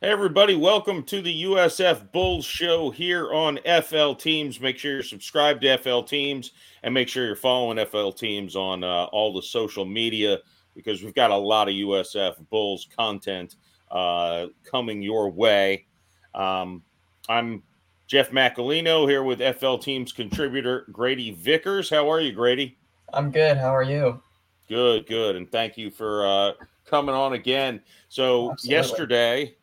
Hey, everybody, welcome to the USF Bulls show here on FL Teams. Make sure you're subscribed to FL Teams and make sure you're following FL Teams on uh, all the social media because we've got a lot of USF Bulls content uh, coming your way. Um, I'm Jeff Macolino here with FL Teams contributor Grady Vickers. How are you, Grady? I'm good. How are you? Good, good. And thank you for uh, coming on again. So, Absolutely. yesterday,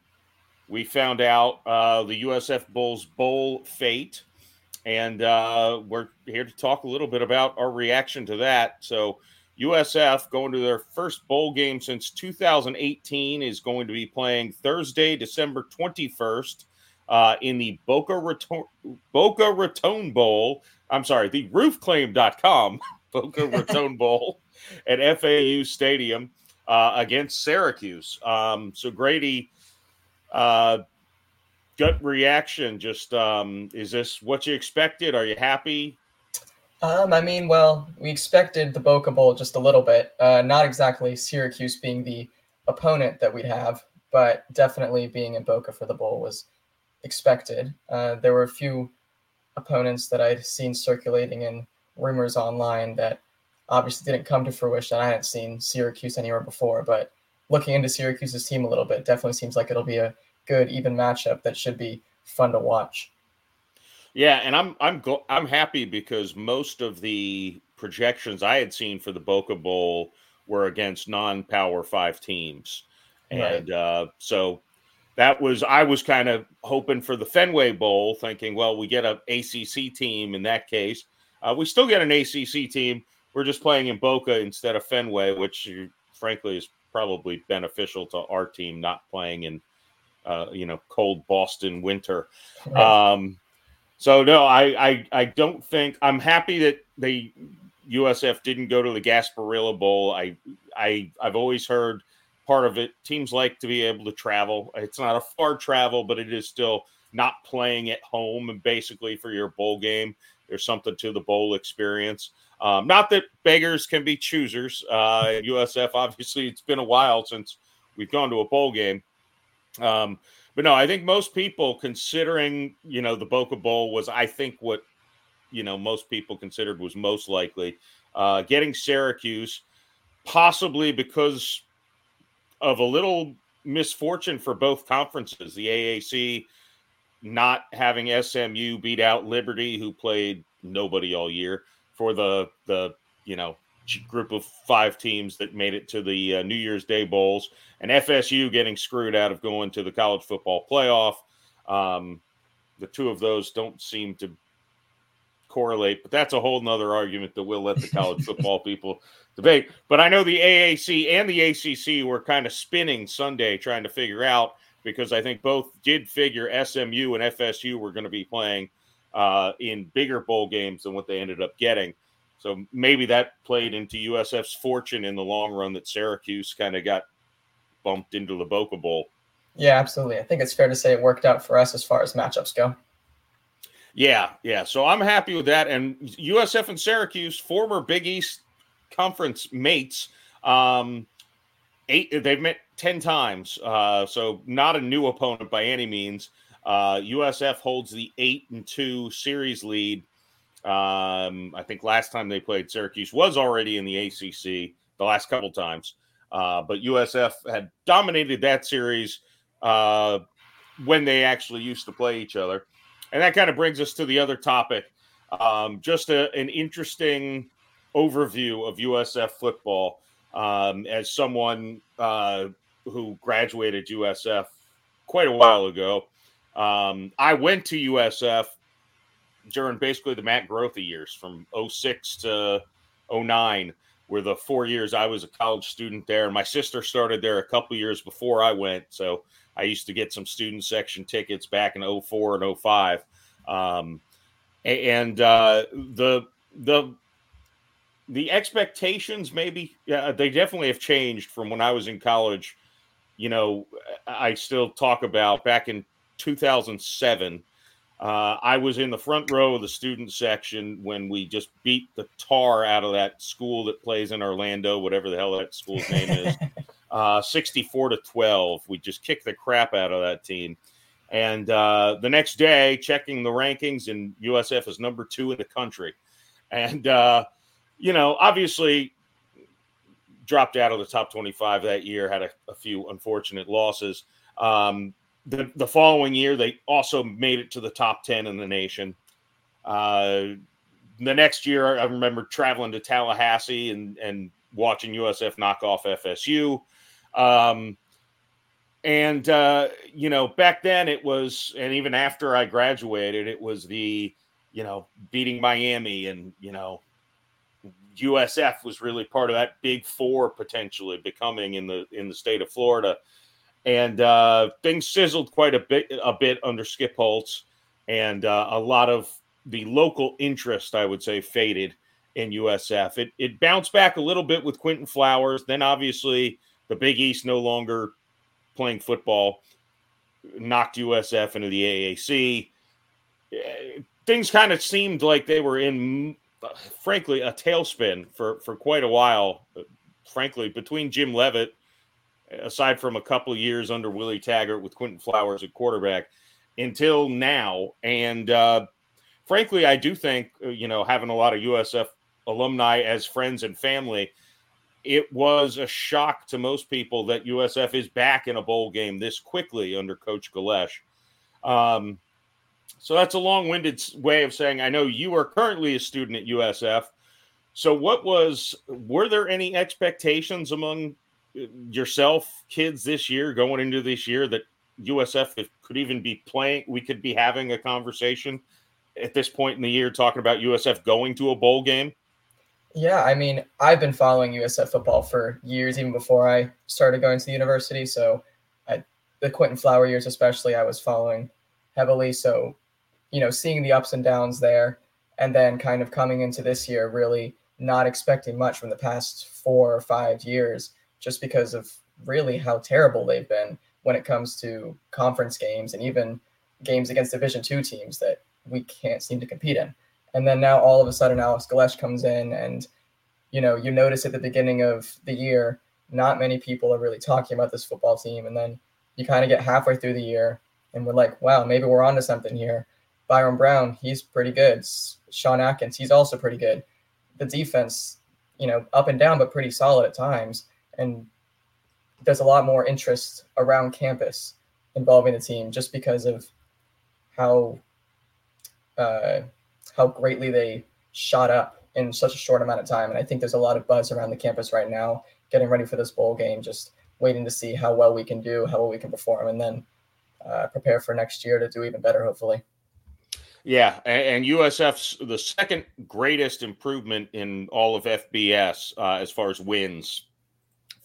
we found out uh, the USF Bulls bowl fate, and uh, we're here to talk a little bit about our reaction to that. So, USF going to their first bowl game since 2018 is going to be playing Thursday, December 21st, uh, in the Boca Raton, Boca Raton Bowl. I'm sorry, the roofclaim.com Boca Raton Bowl at FAU Stadium uh, against Syracuse. Um, so, Grady uh, gut reaction. Just um, is this what you expected? Are you happy? Um, I mean, well, we expected the Boca Bowl just a little bit. Uh, not exactly Syracuse being the opponent that we'd have, but definitely being in Boca for the bowl was expected. Uh, there were a few opponents that I'd seen circulating in rumors online that obviously didn't come to fruition. I hadn't seen Syracuse anywhere before, but looking into Syracuse's team a little bit, definitely seems like it'll be a good even matchup that should be fun to watch. Yeah, and I'm I'm I'm happy because most of the projections I had seen for the Boca Bowl were against non-power five teams, and right. uh, so that was I was kind of hoping for the Fenway Bowl, thinking, well, we get a ACC team in that case. Uh, we still get an ACC team. We're just playing in Boca instead of Fenway, which frankly is probably beneficial to our team not playing in uh, you know, cold Boston winter. Right. Um, so no, I, I I don't think I'm happy that the USF didn't go to the Gasparilla Bowl. I I I've always heard part of it. Teams like to be able to travel. It's not a far travel, but it is still not playing at home and basically for your bowl game. There's something to the bowl experience. Um, not that beggars can be choosers. Uh, USF, obviously, it's been a while since we've gone to a bowl game. Um, but no, I think most people considering, you know, the Boca Bowl was, I think, what, you know, most people considered was most likely. Uh, getting Syracuse, possibly because of a little misfortune for both conferences. The AAC not having SMU beat out Liberty, who played nobody all year, for the the you know group of five teams that made it to the uh, New Year's Day bowls, and FSU getting screwed out of going to the college football playoff. Um, the two of those don't seem to correlate, but that's a whole nother argument that we'll let the college football people debate. But I know the AAC and the ACC were kind of spinning Sunday trying to figure out because I think both did figure SMU and FSU were going to be playing uh, in bigger bowl games than what they ended up getting. So maybe that played into USF's fortune in the long run that Syracuse kind of got bumped into the Boca Bowl. Yeah, absolutely. I think it's fair to say it worked out for us as far as matchups go. Yeah, yeah. So I'm happy with that. And USF and Syracuse, former Big East conference mates, um, eight they've met ten times. Uh, so not a new opponent by any means. Uh, USF holds the eight and two series lead um, I think last time they played Syracuse was already in the ACC the last couple times, uh, but USF had dominated that series uh, when they actually used to play each other. And that kind of brings us to the other topic. Um, just a, an interesting overview of USF football um, as someone uh, who graduated USF quite a while ago. Um, I went to USF during basically the Matt Grothe years from 06 to 09 were the four years I was a college student there. My sister started there a couple years before I went. So I used to get some student section tickets back in 04 and 05. Um, and uh, the, the, the expectations maybe they definitely have changed from when I was in college. You know, I still talk about back in 2007 uh, I was in the front row of the student section when we just beat the tar out of that school that plays in Orlando, whatever the hell that school's name is. uh, 64 to 12. We just kicked the crap out of that team. And uh, the next day, checking the rankings, and USF is number two in the country. And, uh, you know, obviously dropped out of the top 25 that year, had a, a few unfortunate losses. Um, the, the following year, they also made it to the top 10 in the nation. Uh, the next year, I remember traveling to Tallahassee and, and watching USF knock off FSU. Um, and, uh, you know, back then it was, and even after I graduated, it was the, you know, beating Miami and, you know, USF was really part of that big four potentially becoming in the in the state of Florida. And uh, things sizzled quite a bit a bit under Skip Holtz, and uh, a lot of the local interest, I would say, faded in USF. It it bounced back a little bit with Quinton Flowers. Then obviously the Big East no longer playing football knocked USF into the AAC. Eh, things kind of seemed like they were in, frankly, a tailspin for for quite a while. Frankly, between Jim Leavitt, aside from a couple of years under Willie Taggart with Quinton Flowers at quarterback, until now, and uh, frankly, I do think uh, you know having a lot of USF alumni as friends and family it was a shock to most people that USF is back in a bowl game this quickly under Coach Golesh. Um, so that's a long winded way of saying I know you are currently a student at USF. So, what was, were there any expectations among yourself, kids this year, going into this year, that USF could even be playing? We could be having a conversation at this point in the year talking about USF going to a bowl game? Yeah, I mean, I've been following USF football for years, even before I started going to the university. So, I, the Quinton Flower years, especially, I was following heavily. So, you know, seeing the ups and downs there, and then kind of coming into this year, really not expecting much from the past four or five years, just because of really how terrible they've been when it comes to conference games and even games against Division two teams that we can't seem to compete in. And then now all of a sudden Alex Golesh comes in and you know, you notice at the beginning of the year, not many people are really talking about this football team. And then you kind of get halfway through the year and we're like, wow, maybe we're onto something here. Byrum Brown, he's pretty good. Sean Atkins, he's also pretty good. The defense, you know, up and down, but pretty solid at times. And there's a lot more interest around campus involving the team just because of how uh, how greatly they shot up in such a short amount of time. And I think there's a lot of buzz around the campus right now, getting ready for this bowl game, just waiting to see how well we can do, how well we can perform, and then uh, prepare for next year to do even better, hopefully. Yeah, and, USF's the second greatest improvement in all of FBS uh, as far as wins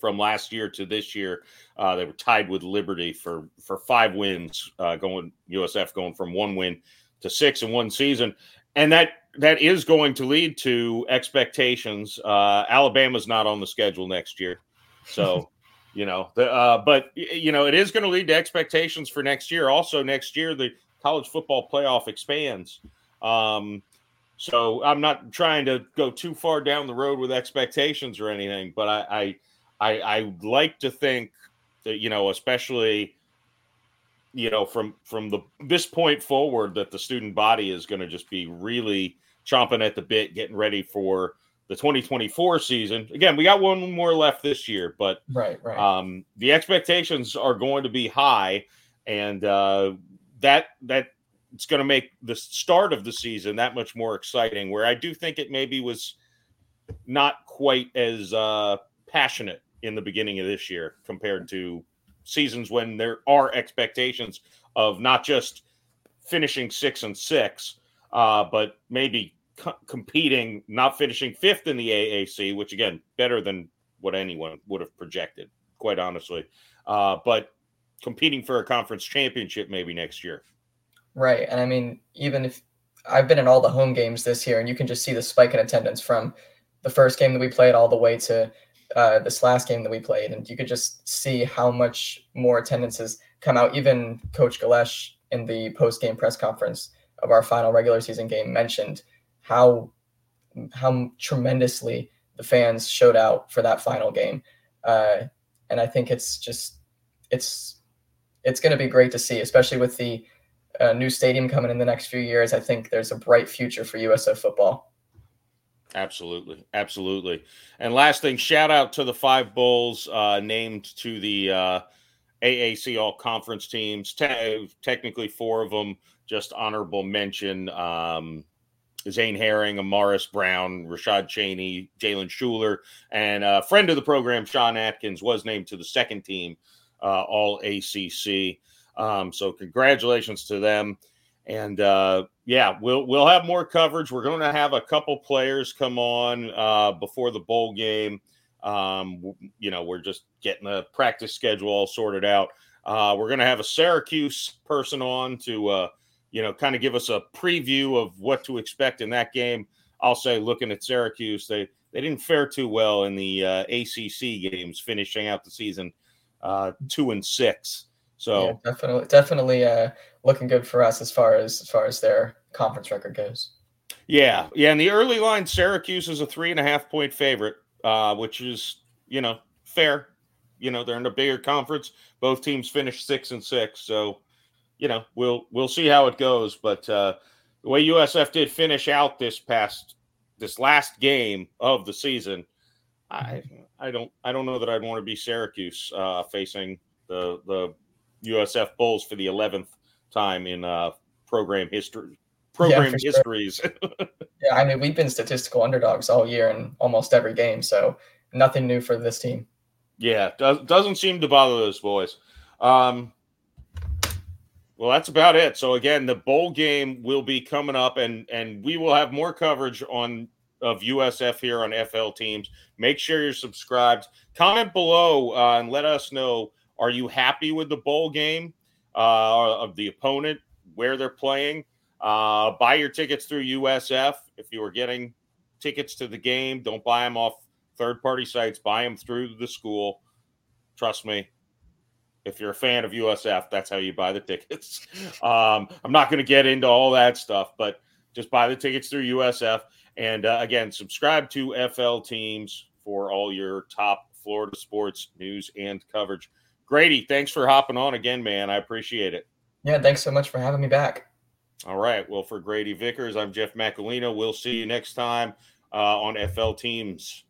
from last year to this year. Uh, they were tied with Liberty for for five wins, uh, going USF going from one win to six in one season, and that that is going to lead to expectations. Uh, Alabama's not on the schedule next year, so you know the uh, but you know it is going to lead to expectations for next year. Also, next year the college football playoff expands. Um, so I'm not trying to go too far down the road with expectations or anything, but I I I, I like to think that you know especially you know from from the this point forward that the student body is going to just be really chomping at the bit getting ready for the 2024 season. Again we got one more left this year but right right. um the expectations are going to be high and uh that that it's going to make the start of the season that much more exciting where i do think it maybe was not quite as uh passionate in the beginning of this year compared to seasons when there are expectations of not just finishing six and six, uh, but maybe co- competing, not finishing fifth in the AAC, which again, better than what anyone would have projected, quite honestly. Uh, but competing for a conference championship maybe next year. Right. And I mean, even if I've been in all the home games this year, and you can just see the spike in attendance from the first game that we played all the way to uh, this last game that we played, and you could just see how much more attendance has come out. Even Coach Golesh in the post game press conference of our final regular season game mentioned how how tremendously the fans showed out for that final game. Uh, and I think it's just it's it's going to be great to see, especially with the uh, new stadium coming in the next few years. I think there's a bright future for USF football. Absolutely, absolutely. And last thing, shout out to the five Bulls uh, named to the uh, AAC All Conference teams. Te- technically, four of them. Just honorable mention: um, Zane Herring, Amaris Brown, Rashad Cheney, Jhalyn Shuler, and a friend of the program, Sean Atkins, was named to the second team, uh, All ACC. Um, so congratulations to them. And uh, yeah, we'll we'll have more coverage. We're going to have a couple players come on uh, before the bowl game. Um, you know, we're just getting the practice schedule all sorted out. Uh, we're going to have a Syracuse person on to, uh, you know, kind of give us a preview of what to expect in that game. I'll say, looking at Syracuse, they they didn't fare too well in the uh, ACC games, finishing out the season uh, two and six. So yeah, definitely, definitely uh, looking good for us as far as as far as their conference record goes. Yeah, yeah. In the early line, Syracuse is a three and a half point favorite, uh, which is you know fair. You know they're in a bigger conference. Both teams finished six and six, so you know we'll we'll see how it goes. But uh, the way USF did finish out this past this last game of the season, I I don't I don't know that I'd want to be Syracuse uh, facing the the USF Bulls for the eleventh time in uh, program history. Program yeah, histories. Sure. yeah, I mean we've been statistical underdogs all year in almost every game, so nothing new for this team. Yeah, does, doesn't seem to bother those boys. Um, well, that's about it. So again, the bowl game will be coming up, and and we will have more coverage on of USF here on FL teams. Make sure you're subscribed. Comment below uh, and let us know: Are you happy with the bowl game? uh, of the opponent, where they're playing. Uh, buy your tickets through USF. If you are getting tickets to the game, don't buy them off third party sites, buy them through the school. Trust me, if you're a fan of USF, that's how you buy the tickets. Um, I'm not going to get into all that stuff, but just buy the tickets through USF. And uh, again, subscribe to FL Teams for all your top Florida sports news and coverage. Grady, thanks for hopping on again, man. I appreciate it. Yeah, thanks so much for having me back. All right. Well, for Grady Vickers, I'm Jeff Macolino. We'll see you next time uh, on FL Teams.